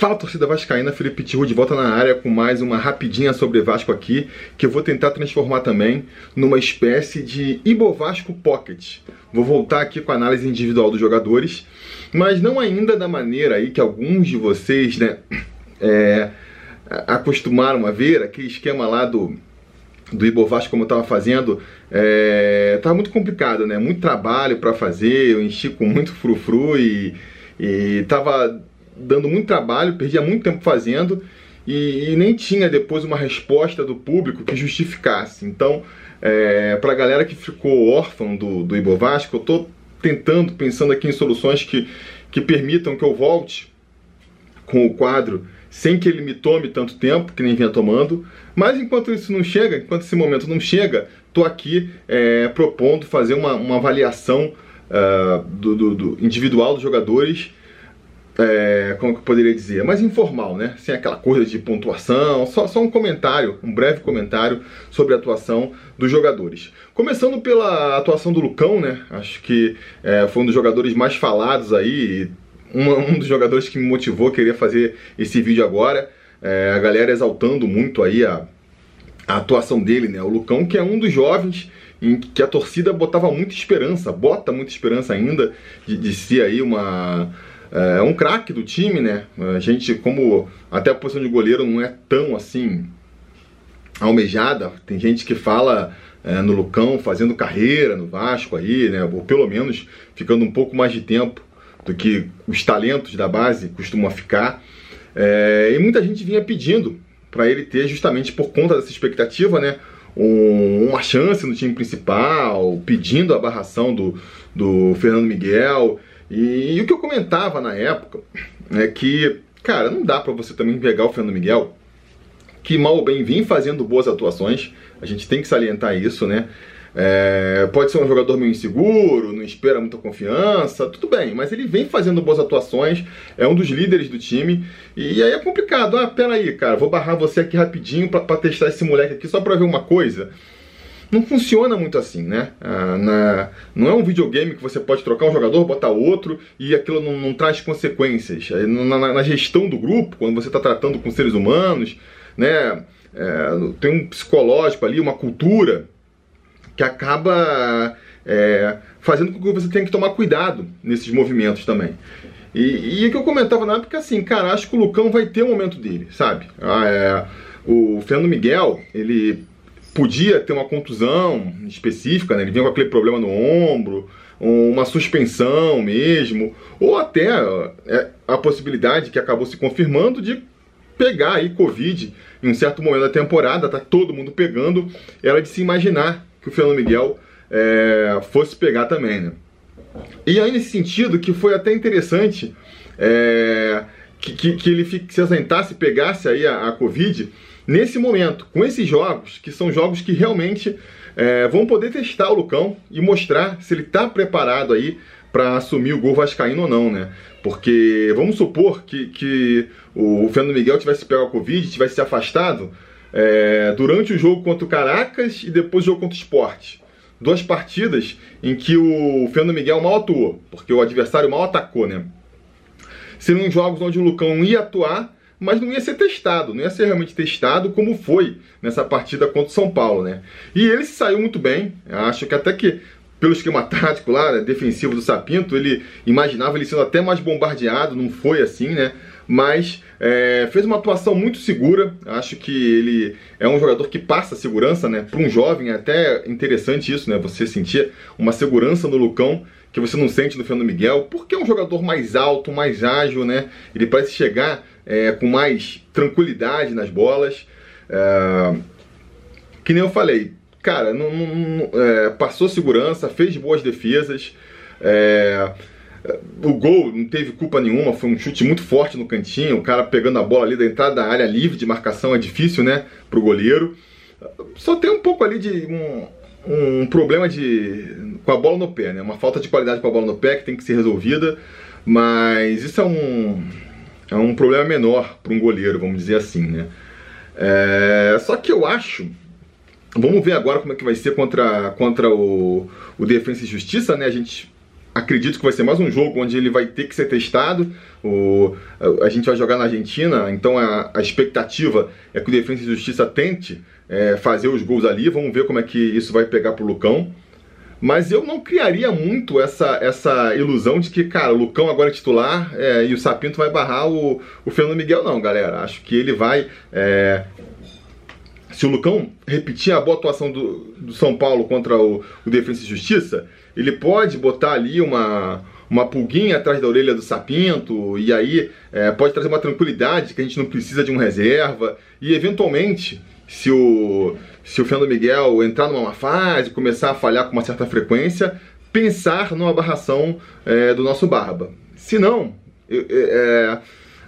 Fala torcida vascaína, Felipe Tiru de volta na área com mais uma rapidinha sobre Vasco aqui, que eu vou tentar transformar também numa espécie de Ibo Vasco Pocket. Vou voltar aqui com a análise individual dos jogadores, mas não ainda da maneira aí que alguns de vocês, né, é, acostumaram a ver, aquele esquema lá do do Ibo Vasco como eu estava fazendo, é, tava muito complicado, né? Muito trabalho para fazer, eu enchi com muito frufru e, e tava dando muito trabalho, perdia muito tempo fazendo e, e nem tinha depois uma resposta do público que justificasse. Então, é, para a galera que ficou órfã do, do Ibo Vasco, eu estou tentando, pensando aqui em soluções que, que permitam que eu volte com o quadro sem que ele me tome tanto tempo, que nem vinha tomando. Mas enquanto isso não chega, enquanto esse momento não chega, estou aqui é, propondo fazer uma, uma avaliação uh, do, do, do individual dos jogadores é, como que eu poderia dizer, mais informal, né? Sem aquela coisa de pontuação, só, só um comentário, um breve comentário sobre a atuação dos jogadores. Começando pela atuação do Lucão, né? Acho que é, foi um dos jogadores mais falados aí, um, um dos jogadores que me motivou, queria fazer esse vídeo agora. É, a galera exaltando muito aí a, a atuação dele, né? O Lucão, que é um dos jovens em que a torcida botava muita esperança, bota muita esperança ainda de, de ser aí uma é, é um craque do time, né? A gente, como até a posição de goleiro não é tão assim almejada, tem gente que fala é, no Lucão fazendo carreira no Vasco aí, né? Ou pelo menos ficando um pouco mais de tempo do que os talentos da base costumam ficar. É, e muita gente vinha pedindo para ele ter, justamente por conta dessa expectativa, né? Um, uma chance no time principal, pedindo a barração do, do Fernando Miguel. E, e, o que eu comentava na época é que, cara, não dá para você também pegar o Fernando Miguel, que mal ou bem vem fazendo boas atuações, a gente tem que salientar isso, né? É, pode ser um jogador meio inseguro, não espera muita confiança, tudo bem, mas ele vem fazendo boas atuações, é um dos líderes do time, e aí é complicado. Ah, peraí, cara, vou barrar você aqui rapidinho para testar esse moleque aqui só pra ver uma coisa não funciona muito assim, né? Ah, na, não é um videogame que você pode trocar um jogador, botar outro e aquilo não, não traz consequências. Na, na, na, gestão do grupo, quando você está tratando com seres humanos, né? É, tem um psicológico ali, uma cultura que acaba é, fazendo com que você tenha que tomar cuidado nesses movimentos também. E, e o que eu comentava na época assim, cara, acho que o Lucão vai ter o momento dele, sabe? Ah, é, o Fernando Miguel, ele podia ter uma contusão específica, né? ele vinha com aquele problema no ombro, uma suspensão mesmo, ou até é, a possibilidade que acabou se confirmando de pegar aí Covid em um certo momento da temporada, tá todo mundo pegando, era de se imaginar que o Fernando Miguel é, fosse pegar também, né? E aí nesse sentido que foi até interessante é, que, que, que, ele se assentasse, pegasse aí a, a Covid, nesse momento, com esses jogos, que são jogos que realmente é, vão poder testar o Lucão e mostrar se ele está preparado aí para assumir o gol vascaíno ou não, né? Porque vamos supor que, que o Fernando Miguel tivesse pego a Covid, tivesse se afastado é, durante o jogo contra o Caracas e depois o jogo contra o Esporte. Duas partidas em que o Fernando Miguel mal atuou, porque o adversário mal atacou, né? Seriam jogos onde o Lucão ia atuar mas não ia ser testado, não ia ser realmente testado como foi nessa partida contra o São Paulo, né? E ele se saiu muito bem, acho que até que pelo esquema tático lá, né, defensivo do Sapinto, ele imaginava ele sendo até mais bombardeado, não foi assim, né? Mas é, fez uma atuação muito segura. Acho que ele é um jogador que passa segurança, né? Para um jovem é até interessante isso, né? Você sentir uma segurança no Lucão que você não sente no Fernando Miguel, porque é um jogador mais alto, mais ágil, né? Ele parece chegar é, com mais tranquilidade nas bolas. É, que nem eu falei, cara, não, não, é, passou segurança, fez boas defesas. É, o gol não teve culpa nenhuma, foi um chute muito forte no cantinho. O cara pegando a bola ali da entrada da área livre de marcação é difícil, né, pro goleiro. Só tem um pouco ali de um, um problema de com a bola no pé, né? Uma falta de qualidade com a bola no pé que tem que ser resolvida. Mas isso é um é um problema menor para um goleiro, vamos dizer assim, né? É, só que eu acho. Vamos ver agora como é que vai ser contra, contra o, o Defensa e Justiça, né? A gente acredito que vai ser mais um jogo onde ele vai ter que ser testado. O, a, a gente vai jogar na Argentina, então a, a expectativa é que o Defesa e Justiça tente é, fazer os gols ali. Vamos ver como é que isso vai pegar pro Lucão. Mas eu não criaria muito essa, essa ilusão de que, cara, o Lucão agora é titular é, e o Sapinto vai barrar o, o Fernando Miguel, não, galera. Acho que ele vai. É... Se o Lucão repetir a boa atuação do, do São Paulo contra o, o Defesa e Justiça, ele pode botar ali uma, uma pulguinha atrás da orelha do Sapinto, e aí é, pode trazer uma tranquilidade que a gente não precisa de um reserva, e eventualmente, se o, se o Fernando Miguel entrar numa fase, começar a falhar com uma certa frequência, pensar numa barração é, do nosso Barba. Se não, eu, é,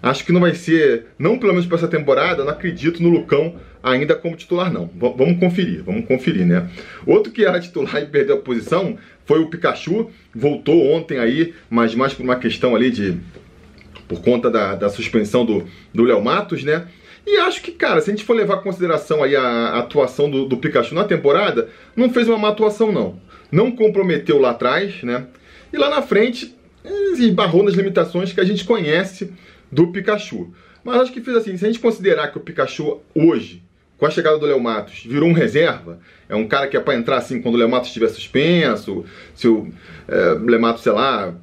acho que não vai ser, não pelo menos para essa temporada, não acredito no Lucão ainda como titular não. V vamos conferir, vamos conferir, né? Outro que era titular e perdeu a posição foi o Pikachu, voltou ontem aí, mas mais por uma questão ali de por conta da, da suspensão do Léo Matos, né? E acho que, cara, se a gente for levar em consideração aí a atuação do, do Pikachu na temporada, não fez uma má atuação, não. Não comprometeu lá atrás, né? E lá na frente, esbarrou nas limitações que a gente conhece do Pikachu. Mas acho que fez assim, se a gente considerar que o Pikachu hoje, com a chegada do Léo Matos, virou um reserva, é um cara que é para entrar assim quando o Léo Matos estiver suspenso, se o é, Léo Matos, sei lá,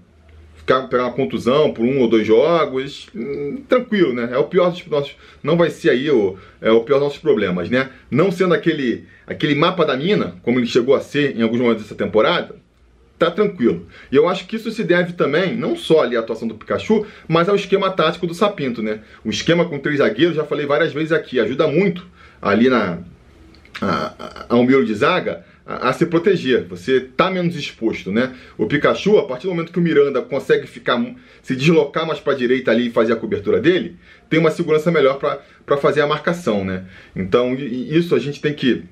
ficar, pegar uma contusão por um ou dois jogos, hum, tranquilo, né? É o pior dos nossos. Não vai ser aí o, é o pior dos nossos problemas, né? Não sendo aquele, aquele mapa da mina, como ele chegou a ser em alguns momentos dessa temporada, tá tranquilo. E eu acho que isso se deve também, não só ali à atuação do Pikachu, mas ao esquema tático do Sapinto, né? O esquema com três zagueiros, já falei várias vezes aqui, ajuda muito ali na ao miolo de zaga a, a, se proteger. Você tá menos exposto, né? O Pikachu, a partir do momento que o Miranda consegue ficar se deslocar mais para a direita ali e fazer a cobertura dele, tem uma segurança melhor para fazer a marcação, né? Então isso a gente tem que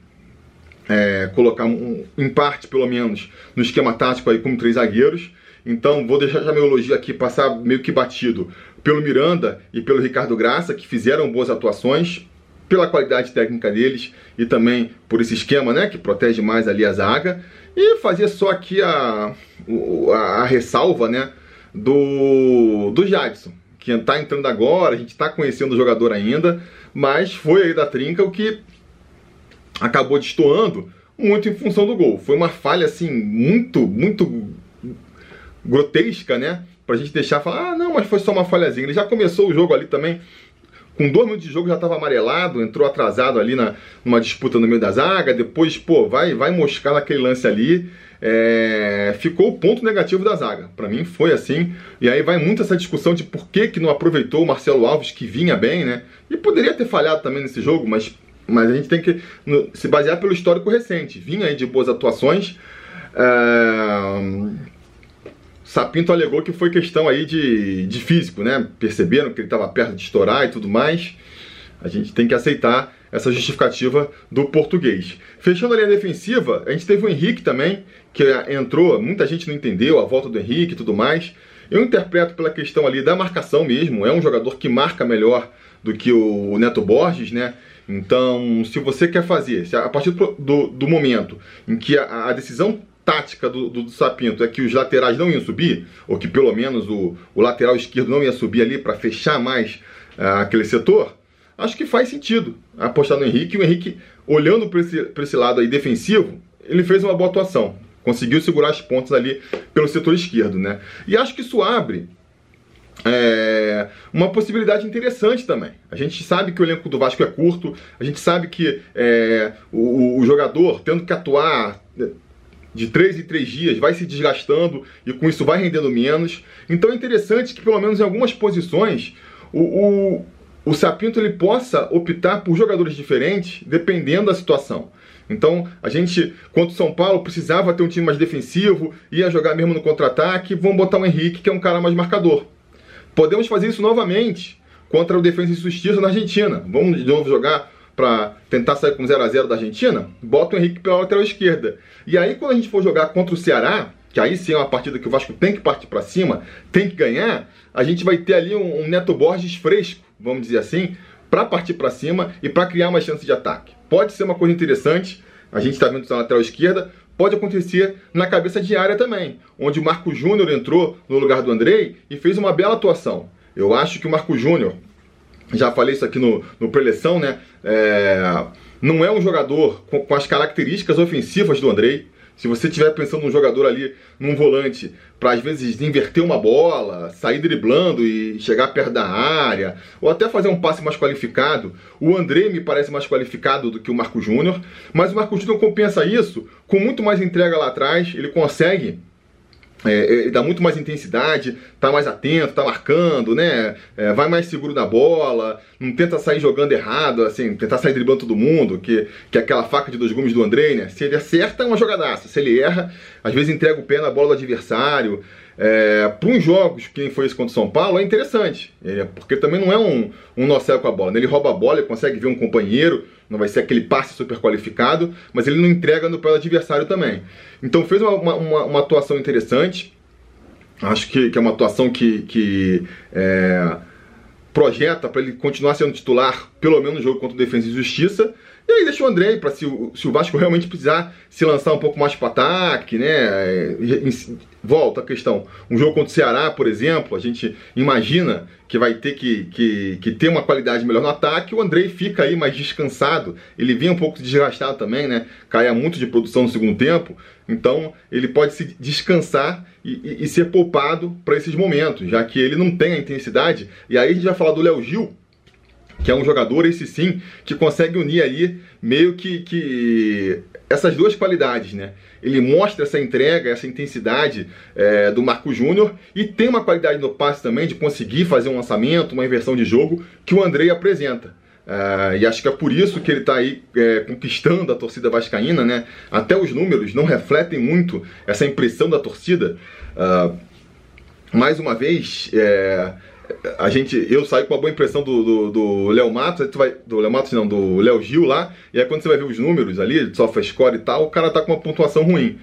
é, colocar um, em parte, pelo menos, no esquema tático aí como três zagueiros. Então vou deixar já meu elogio aqui passar meio que batido pelo Miranda e pelo Ricardo Graça, que fizeram boas atuações pela qualidade técnica deles e também por esse esquema, né, que protege mais ali a zaga. E fazer só aqui a, a, a ressalva, né, do, do Jadson, que está entrando agora, a gente está conhecendo o jogador ainda, mas foi aí da trinca o que acabou destoando muito em função do gol. Foi uma falha, assim, muito, muito grotesca, né? Pra gente deixar falar, ah, não, mas foi só uma falhazinha. Ele já começou o jogo ali também com dois minutos de jogo já estava amarelado, entrou atrasado ali na, numa disputa no meio da zaga, depois, pô, vai, vai moscar naquele lance ali. É, ficou o ponto negativo da zaga. Para mim foi assim. E aí vai muito essa discussão de por que, que não aproveitou o Marcelo Alves, que vinha bem, né? E poderia ter falhado também nesse jogo, mas, mas a gente tem que no, se basear pelo histórico recente. Vinha aí de boas atuações. É, Sapinto alegou que foi questão aí de, de físico, né? Perceberam que ele estava perto de estourar e tudo mais. A gente tem que aceitar essa justificativa do português. Fechando a linha defensiva, a gente teve o Henrique também, que entrou, muita gente não entendeu a volta do Henrique e tudo mais. Eu interpreto pela questão ali da marcação mesmo, é um jogador que marca melhor do que o Neto Borges, né? Então, se você quer fazer, a partir do, do momento em que a, a decisão tática do, do, do, Sapinto é que os laterais não iam subir, ou que pelo menos o, o lateral esquerdo não ia subir ali para fechar mais uh, aquele setor, acho que faz sentido apostar no Henrique. O Henrique, olhando para esse, esse lado aí defensivo, ele fez uma boa atuação. Conseguiu segurar as pontas ali pelo setor esquerdo, né? E acho que isso abre é, uma possibilidade interessante também. A gente sabe que o elenco do Vasco é curto, a gente sabe que é, o, o, jogador, tendo que atuar de três em três dias, vai se desgastando e com isso vai rendendo menos. Então é interessante que pelo menos em algumas posições o, o, o Sapinto ele possa optar por jogadores diferentes dependendo da situação. Então, a gente, quanto São Paulo, precisava ter um time mais defensivo, ia jogar mesmo no contra-ataque, vamos botar o Henrique, que é um cara mais marcador. Podemos fazer isso novamente contra o Defensa e Justiça na Argentina. Vamos de novo jogar para tentar sair com 0 a 0 da Argentina, bota o Henrique pela lateral esquerda. E aí quando a gente for jogar contra o Ceará, que aí sim é uma partida que o Vasco tem que partir para cima, tem que ganhar, a gente vai ter ali um, um Neto Borges fresco, vamos dizer assim, para partir para cima e para criar uma chance de ataque. Pode ser uma coisa interessante, a gente está vendo na lateral esquerda, pode acontecer na cabeça diária também, onde o Marco Júnior entrou no lugar do Andrei e fez uma bela atuação. Eu acho que o Marco Júnior, já falei isso aqui no, no preleção, né? É, não é um jogador com, com as características ofensivas do Andrei. Se você estiver pensando num jogador ali, num volante, para às vezes inverter uma bola, sair driblando e chegar perto da área, ou até fazer um passe mais qualificado, o André me parece mais qualificado do que o Marco Júnior, mas o Marco Júnior compensa isso com muito mais entrega lá atrás, ele consegue é, é, ele dá muito mais intensidade, tá mais atento, tá marcando, né? É, vai mais seguro da bola, não tenta sair jogando errado, assim, tentar sair driblando todo mundo, que, que é aquela faca de dois gumes do Andrei, né? Se ele acerta, é uma jogadaça. Se ele erra, às vezes entrega o pé na bola do adversário. É, para uns jogos, quem foi esse contra o São Paulo, é interessante, é, porque também não é um, um nocel com a bola. Né? Ele rouba a bola, ele consegue ver um companheiro, não vai ser aquele passe super qualificado, mas ele não entrega no pé do adversário também. Então fez uma, uma, uma atuação interessante, acho que, que, é uma atuação que, que é, projeta para ele continuar sendo titular, pelo menos no jogo contra o Defesa e Justiça. E aí deixa o André para se, se, o Vasco realmente precisar se lançar um pouco mais para ataque, né? É, volta a questão. Um jogo contra o Ceará, por exemplo, a gente imagina que vai ter que, que, que ter uma qualidade melhor no ataque. O Andrei fica aí mais descansado. Ele vinha um pouco desgastado também, né? Caia muito de produção no segundo tempo. Então ele pode se descansar e, e, e ser poupado para esses momentos, já que ele não tem a intensidade. E aí a gente vai falar do Léo Gil que é um jogador, esse sim, que consegue unir ali meio que, que essas duas qualidades, né? Ele mostra essa entrega, essa intensidade é, do Marco Júnior e tem uma qualidade no passe também de conseguir fazer um lançamento, uma inversão de jogo que o Andrei apresenta. Uh, e acho que é por isso que ele está aí é, conquistando a torcida vascaína, né? Até os números não refletem muito essa impressão da torcida. Uh, mais uma vez, é, a gente, eu saio com uma boa impressão do, do, Léo Matos, tu vai, do Léo Matos não, do Léo Gil lá, e aí quando você vai ver os números ali, sofre score e tal, o cara tá com uma pontuação ruim.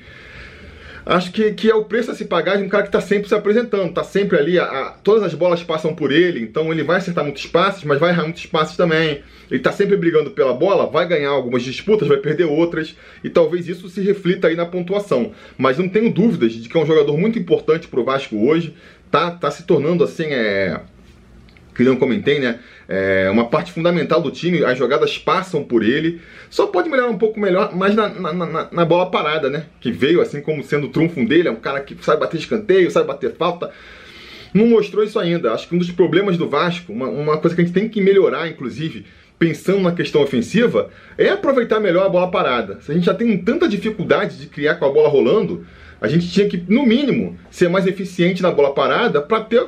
Acho que, que é o preço a se pagar de um cara que está sempre se apresentando, está sempre ali, a, a, todas as bolas passam por ele, então ele vai acertar muitos passes, mas vai errar muitos passes também. Ele está sempre brigando pela bola, vai ganhar algumas disputas, vai perder outras, e talvez isso se reflita aí na pontuação. Mas não tenho dúvidas de que é um jogador muito importante para o Vasco hoje, tá, tá se tornando assim, é, que eu comentei, né? É uma parte fundamental do time, as jogadas passam por ele. Só pode melhorar um pouco melhor, mais na, na, na, na, bola parada, né? Que veio assim como sendo o trunfo dele, é um cara que sabe bater escanteio, sabe bater falta. Não mostrou isso ainda. Acho que um dos problemas do Vasco, uma, uma coisa que a gente tem que melhorar, inclusive, pensando na questão ofensiva, é aproveitar melhor a bola parada. Se a gente já tem tanta dificuldade de criar com a bola rolando, a gente tinha que, no mínimo, ser mais eficiente na bola parada para ter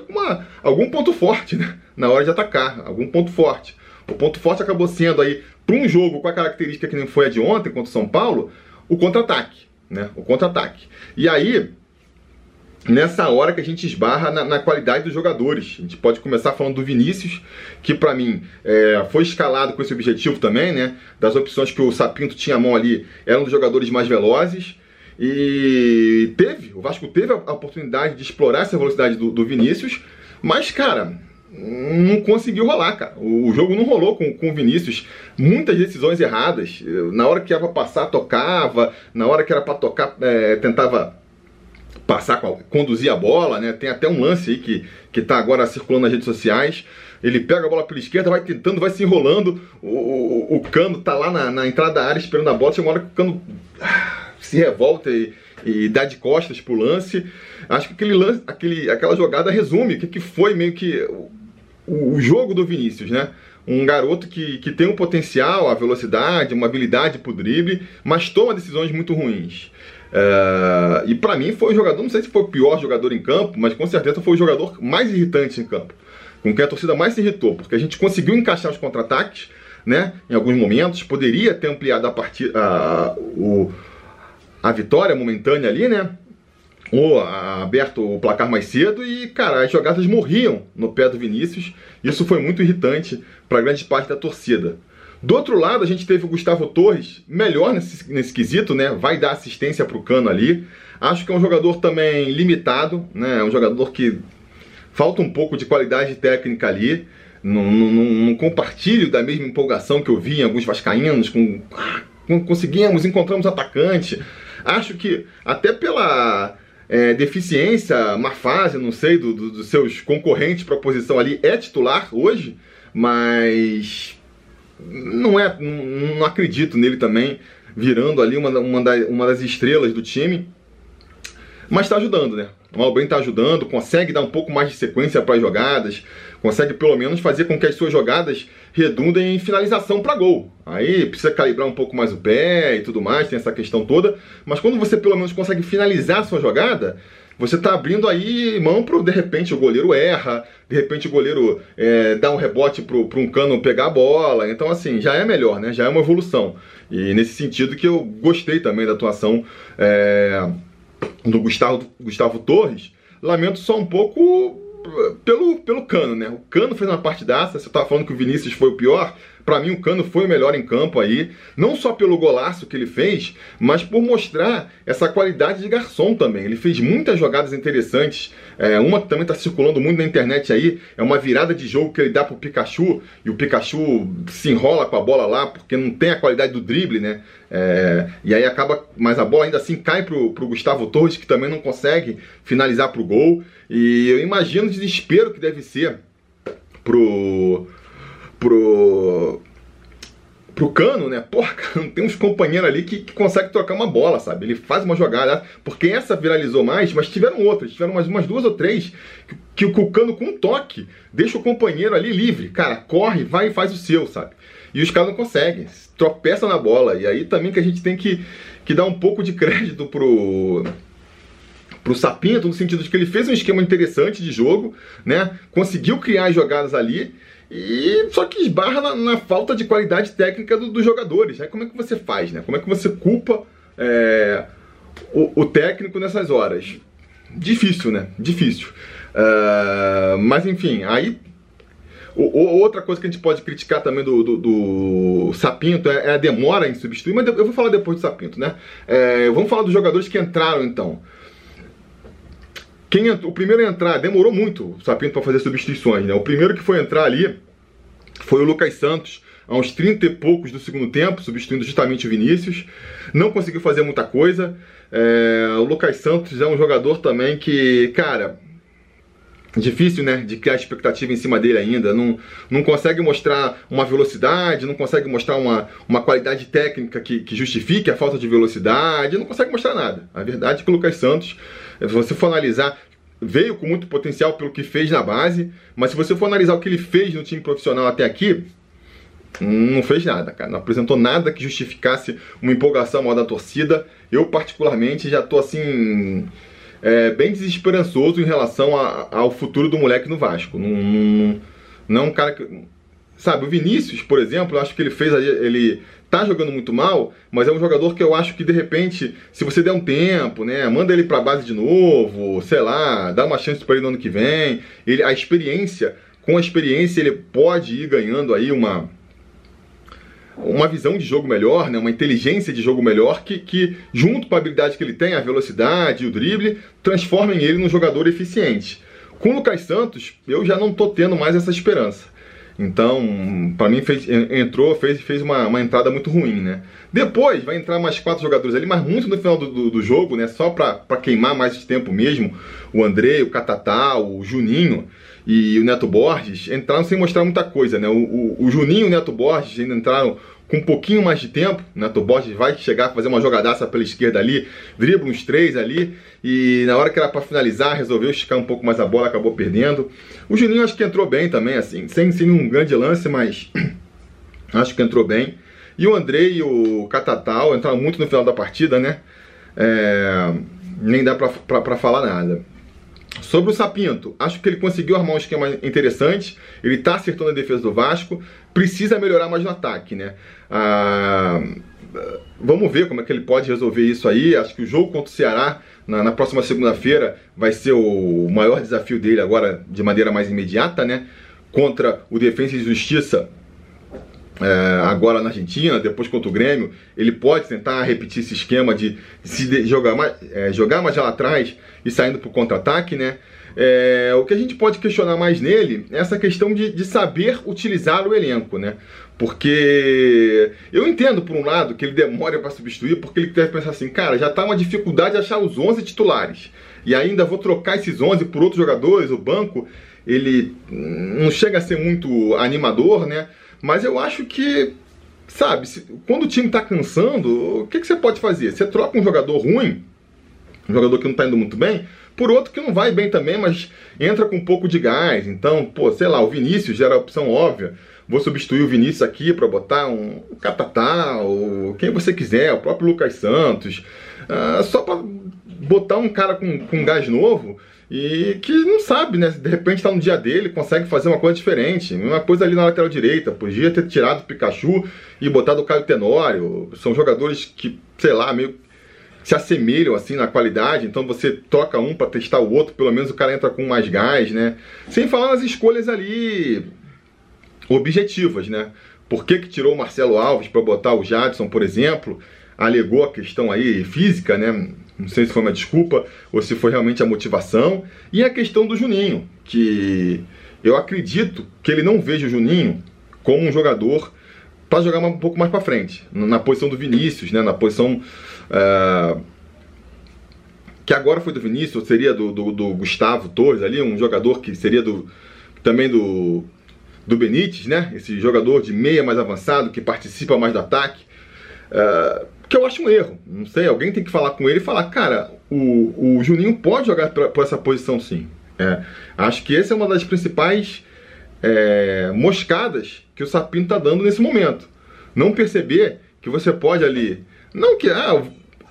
algum ponto forte né? na hora de atacar, algum ponto forte. O ponto forte acabou sendo aí, para um jogo com a característica que nem foi a de ontem contra o São Paulo, o contra-ataque. Né? O contra-ataque. E aí, nessa hora que a gente esbarra na, na, qualidade dos jogadores. A gente pode começar falando do Vinícius, que para mim é, foi escalado com esse objetivo também, né? Das opções que o Sapinto tinha a mão ali, era um dos jogadores mais velozes. E teve, o Vasco teve a oportunidade de explorar essa velocidade do, do Vinícius, mas, cara, não conseguiu rolar, cara. O jogo não rolou com, com o Vinícius. Muitas decisões erradas. Na hora que era pra passar, tocava. Na hora que era pra tocar, é, tentava passar, conduzir a bola, né? Tem até um lance aí que, que tá agora circulando nas redes sociais. Ele pega a bola pela esquerda, vai tentando, vai se enrolando. O, o, o Cano tá lá na, na entrada da área esperando a bola. Chega uma hora que o Cano se revolta e, e dá de costas pro lance. Acho que aquele lance, aquele, aquela jogada resume o que, que foi meio que o, o jogo do Vinícius, né? um garoto que, que tem um potencial, a velocidade, uma habilidade pro drible, mas toma decisões muito ruins. É, e para mim foi o jogador, não sei se foi o pior jogador em campo, mas com certeza foi o jogador mais irritante em campo. Com quem a torcida mais se irritou, porque a gente conseguiu encaixar os contra-ataques, né? Em alguns momentos, poderia ter ampliado a partida, o, a vitória momentânea ali, né? Ou aberto o placar mais cedo e, cara, as jogadas morriam no pé do Vinícius. Isso foi muito irritante para grande parte da torcida. Do outro lado, a gente teve o Gustavo Torres, melhor nesse, nesse quesito, né? Vai dar assistência para o Cano ali. Acho que é um jogador também limitado, né? É um jogador que falta um pouco de qualidade técnica ali. Não, compartilho da mesma empolgação que eu vi em alguns vascaínos com, conseguimos, encontramos atacante. Acho que até pela é, deficiência, má fase, não sei, do, do, dos seus concorrentes para a posição ali, é titular hoje, mas não é, não, não acredito nele também virando ali uma, uma, da, uma das estrelas do time. Mas está ajudando, né? O Malbren está ajudando, consegue dar um pouco mais de sequência para as jogadas, consegue pelo menos fazer com que as suas jogadas redundem em finalização para gol. Aí precisa calibrar um pouco mais o pé e tudo mais, tem essa questão toda. Mas quando você pelo menos consegue finalizar a sua jogada, você está abrindo aí mão para de repente o goleiro erra, de repente o goleiro é, dá um rebote para um cano pegar a bola. Então, assim, já é melhor, né? Já é uma evolução. E nesse sentido que eu gostei também da atuação é, do Gustavo, Gustavo Torres. Lamento só um pouco pelo, pelo Cano, né? O Cano fez uma partidaça, você tava falando que o Vinícius foi o pior, para mim o Cano foi o melhor em campo aí, não só pelo golaço que ele fez, mas por mostrar essa qualidade de garçom também. Ele fez muitas jogadas interessantes, é, uma que também está circulando muito na internet aí, é uma virada de jogo que ele dá pro Pikachu, e o Pikachu se enrola com a bola lá, porque não tem a qualidade do drible, né? É, e aí acaba, mas a bola ainda assim cai pro, pro Gustavo Torres, que também não consegue finalizar pro gol. E eu imagino o desespero que deve ser pro. Pro. pro Cano, né? Porra, tem uns companheiros ali que, que conseguem trocar uma bola, sabe? Ele faz uma jogada, porque essa viralizou mais, mas tiveram outras, tiveram mais umas duas ou três que, que o Cano com um toque deixa o companheiro ali livre. Cara, corre, vai e faz o seu, sabe? E os caras não conseguem, tropeçam na bola. E aí também que a gente tem que, que dar um pouco de crédito pro pro Sapinto, no sentido de que ele fez um esquema interessante de jogo, né? Conseguiu criar as jogadas ali, e só que esbarra na, na falta de qualidade técnica do, dos jogadores. Né? Como é que você faz, né? Como é que você culpa é, o, o, técnico nessas horas? Difícil, né? Difícil. Uh, mas enfim, aí outra coisa que a gente pode criticar também do, do, do Sapinto é, é, a demora em substituir, mas eu vou falar depois do Sapinto, né? É, vamos falar dos jogadores que entraram então. Quem, o primeiro a entrar, demorou muito o Sapinto para fazer substituições, né? O primeiro que foi entrar ali foi o Lucas Santos, a uns 30 e poucos do segundo tempo, substituindo justamente o Vinícius. Não conseguiu fazer muita coisa. É, o Lucas Santos é um jogador também que, cara, difícil, né, de criar expectativa em cima dele ainda. Não, não consegue mostrar uma velocidade, não consegue mostrar uma, uma qualidade técnica que, que justifique a falta de velocidade, não consegue mostrar nada. A verdade é que o Lucas Santos, se você for analisar, veio com muito potencial pelo que fez na base, mas se você for analisar o que ele fez no time profissional até aqui, não fez nada, cara. Não apresentou nada que justificasse uma empolgação maior da torcida. Eu, particularmente, já tô assim. É, bem desesperançoso em relação a, ao futuro do moleque no Vasco. Não, não, não é um cara que. Sabe, o Vinícius, por exemplo, eu acho que ele fez. Ele tá jogando muito mal, mas é um jogador que eu acho que de repente, se você der um tempo, né, manda ele para base de novo, sei lá, dá uma chance para ele no ano que vem. Ele, a experiência, com a experiência ele pode ir ganhando aí uma uma visão de jogo melhor, né, uma inteligência de jogo melhor que, que junto com a habilidade que ele tem, a velocidade e o drible, transformem ele num jogador eficiente. Com o Lucas Santos, eu já não tô tendo mais essa esperança. Então, para mim, fez, entrou, fez, fez uma, uma, entrada muito ruim, né? Depois vai entrar mais quatro jogadores ali, mas muito no final do, do, do jogo, né? Só para queimar mais tempo mesmo. O André, o Catatá, o Juninho e o Neto Borges entraram sem mostrar muita coisa, né? O, o, o Juninho e o Neto Borges ainda entraram com um pouquinho mais de tempo, né? O Borges vai chegar fazer uma jogadaça pela esquerda ali, dribla uns três ali, e na hora que era para finalizar, resolveu esticar um pouco mais a bola, acabou perdendo. O Juninho acho que entrou bem também, assim, sem, sem um grande lance, mas acho que entrou bem. E o Andrei e o Catatal entraram muito no final da partida, né? É, nem dá para falar nada. Sobre o Sapinto, acho que ele conseguiu armar um esquema interessante, ele está acertando a defesa do Vasco, precisa melhorar mais no ataque, né? Ah, vamos ver como é que ele pode resolver isso aí. Acho que o jogo contra o Ceará na, na próxima segunda-feira vai ser o maior desafio dele agora de maneira mais imediata, né? Contra o Defensa e Justiça é, agora na Argentina, depois contra o Grêmio, ele pode tentar repetir esse esquema de se de, jogar, mais, é, jogar mais lá atrás e saindo para o contra-ataque, né? É, o que a gente pode questionar mais nele é essa questão de, de saber utilizar o elenco, né? Porque eu entendo, por um lado, que ele demora para substituir, porque ele deve pensar assim, cara, já tá uma dificuldade achar os 11 titulares. E ainda vou trocar esses 11 por outros jogadores, o banco, ele não chega a ser muito animador, né? Mas eu acho que, sabe, se, quando o time tá cansando, o que, que você pode fazer? Você troca um jogador ruim, um jogador que não tá indo muito bem, por outro que não vai bem também, mas entra com um pouco de gás. Então, pô, sei lá, o Vinícius já era a opção óbvia. Vou substituir o Vinícius aqui para botar um Catatá, ou quem você quiser, o próprio Lucas Santos. Uh, só para botar um cara com, com gás novo e que não sabe, né? De repente está no dia dele, consegue fazer uma coisa diferente. Uma coisa ali na lateral direita. Podia ter tirado o Pikachu e botado o Caio Tenório. São jogadores que, sei lá, meio se assemelham assim na qualidade, então você toca um para testar o outro, pelo menos o cara entra com mais gás, né? Sem falar nas escolhas ali objetivas, né? Por que, que tirou o Marcelo Alves para botar o Jadson, por exemplo? Alegou a questão aí física, né? Não sei se foi uma desculpa ou se foi realmente a motivação. E a questão do Juninho, que eu acredito que ele não veja o Juninho como um jogador para jogar um pouco mais para frente, na posição do Vinícius, né? Na posição é, que agora foi do Vinícius, seria do, do, do, Gustavo Torres ali, um jogador que seria do também do, do Benítez, né? Esse jogador de meia mais avançado, que participa mais do ataque. É, que eu acho um erro. Não sei, alguém tem que falar com ele e falar, cara, o, o Juninho pode jogar por essa posição sim. É, acho que essa é uma das principais é, moscadas que o Sapinto está dando nesse momento. Não perceber que você pode ali não que, ah,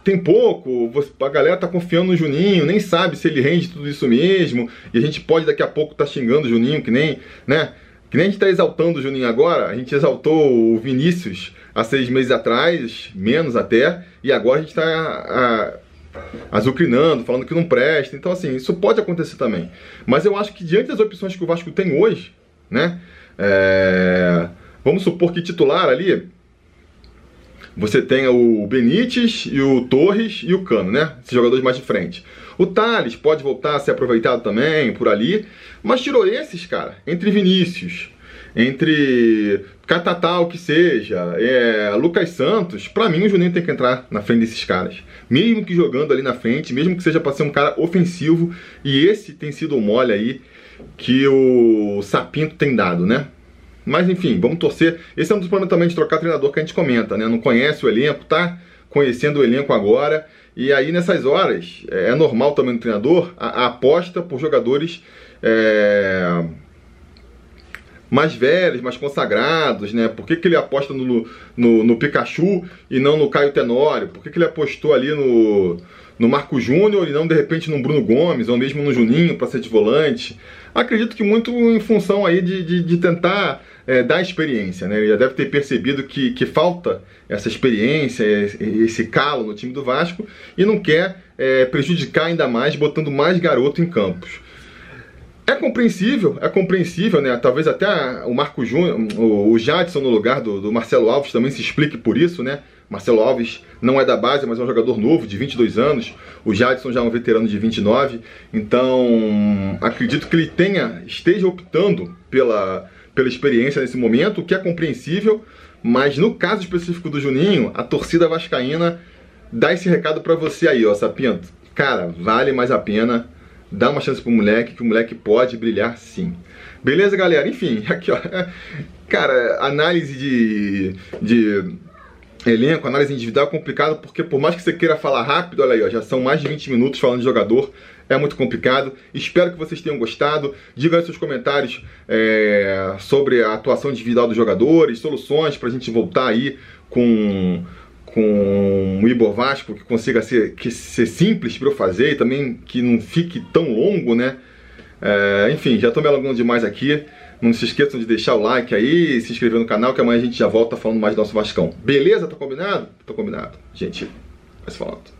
tem pouco, a galera tá confiando no Juninho, nem sabe se ele rende tudo isso mesmo, e a gente pode daqui a pouco tá xingando o Juninho, que nem, né? Que nem a gente tá exaltando o Juninho agora, a gente exaltou o Vinícius há seis meses atrás, menos até, e agora a gente tá a, azucrinando, falando que não presta. Então, assim, isso pode acontecer também. Mas eu acho que diante das opções que o Vasco tem hoje, né? É, vamos supor que titular ali, você tem o Benítez e o Torres e o Cano, né? Esses jogadores mais de frente. O Thales pode voltar a ser aproveitado também por ali, mas tirou esses, cara, entre Vinícius, entre Catatal que seja, é, Lucas Santos, para mim o Juninho tem que entrar na frente desses caras. Mesmo que jogando ali na frente, mesmo que seja para ser um cara ofensivo, e esse tem sido o mole aí que o Sapinto tem dado, né? Mas enfim, vamos torcer. Esse é um dos problemas também de trocar treinador que a gente comenta, né? Não conhece o elenco, tá conhecendo o elenco agora. E aí nessas horas, é, é normal também no treinador a, a aposta por jogadores é, mais velhos, mais consagrados, né? Por que, que ele aposta no, no, no, Pikachu e não no Caio Tenório? Por que, que ele apostou ali no, no Marco Júnior e não de repente no Bruno Gomes ou mesmo no Juninho para ser de volante? Acredito que muito em função aí de, de, de tentar é, dar experiência, né? Ele já deve ter percebido que, que falta essa experiência, esse calo no time do Vasco e não quer é, prejudicar ainda mais, botando mais garoto em campos. É compreensível, é compreensível, né? Talvez até o Marco Júnior, o Jadson no lugar do, do, Marcelo Alves também se explique por isso, né? Marcelo Alves não é da base, mas é um jogador novo, de 22 anos. O Jadson já é um veterano de 29. Então, acredito que ele tenha, esteja optando pela, pela experiência nesse momento, o que é compreensível, mas no caso específico do Juninho, a torcida vascaína dá esse recado para você aí, ó, Sapinto. Cara, vale mais a pena dar uma chance pro moleque, que o moleque pode brilhar sim. Beleza, galera? Enfim, aqui ó, cara, análise de, de elenco, análise individual é complicado porque por mais que você queira falar rápido, olha aí, ó, já são mais de 20 minutos falando de jogador, é muito complicado. Espero que vocês tenham gostado. Diga aí seus comentários é, sobre a atuação individual dos jogadores, soluções para a gente voltar aí com com o Ibor Vasco que consiga ser, que ser simples para eu fazer e também que não fique tão longo, né? É, enfim, já estou me alongando demais aqui. Não se esqueçam de deixar o like aí, se inscrever no canal, que amanhã a gente já volta falando mais do nosso Vascão. Beleza? Tá combinado? Tô combinado. Gente, vai se falando.